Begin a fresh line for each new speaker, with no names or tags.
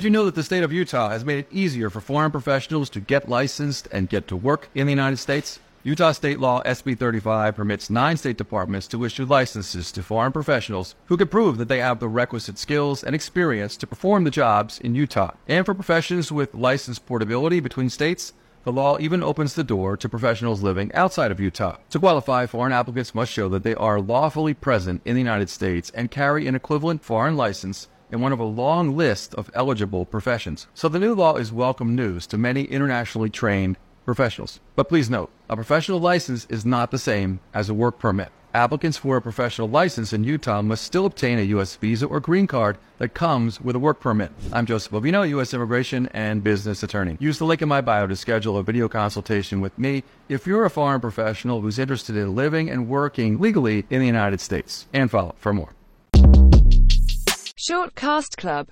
Did you know that the state of Utah has made it easier for foreign professionals to get licensed and get to work in the United States? Utah state law SB 35 permits nine state departments to issue licenses to foreign professionals who can prove that they have the requisite skills and experience to perform the jobs in Utah. And for professions with license portability between states, the law even opens the door to professionals living outside of Utah. To qualify, foreign applicants must show that they are lawfully present in the United States and carry an equivalent foreign license in one of a long list of eligible professions. So the new law is welcome news to many internationally trained professionals. But please note, a professional license is not the same as a work permit. Applicants for a professional license in Utah must still obtain a U.S. visa or green card that comes with a work permit. I'm Joseph Bovino, U.S. immigration and business attorney. Use the link in my bio to schedule a video consultation with me if you're a foreign professional who's interested in living and working legally in the United States. And follow for more.
Shortcast Club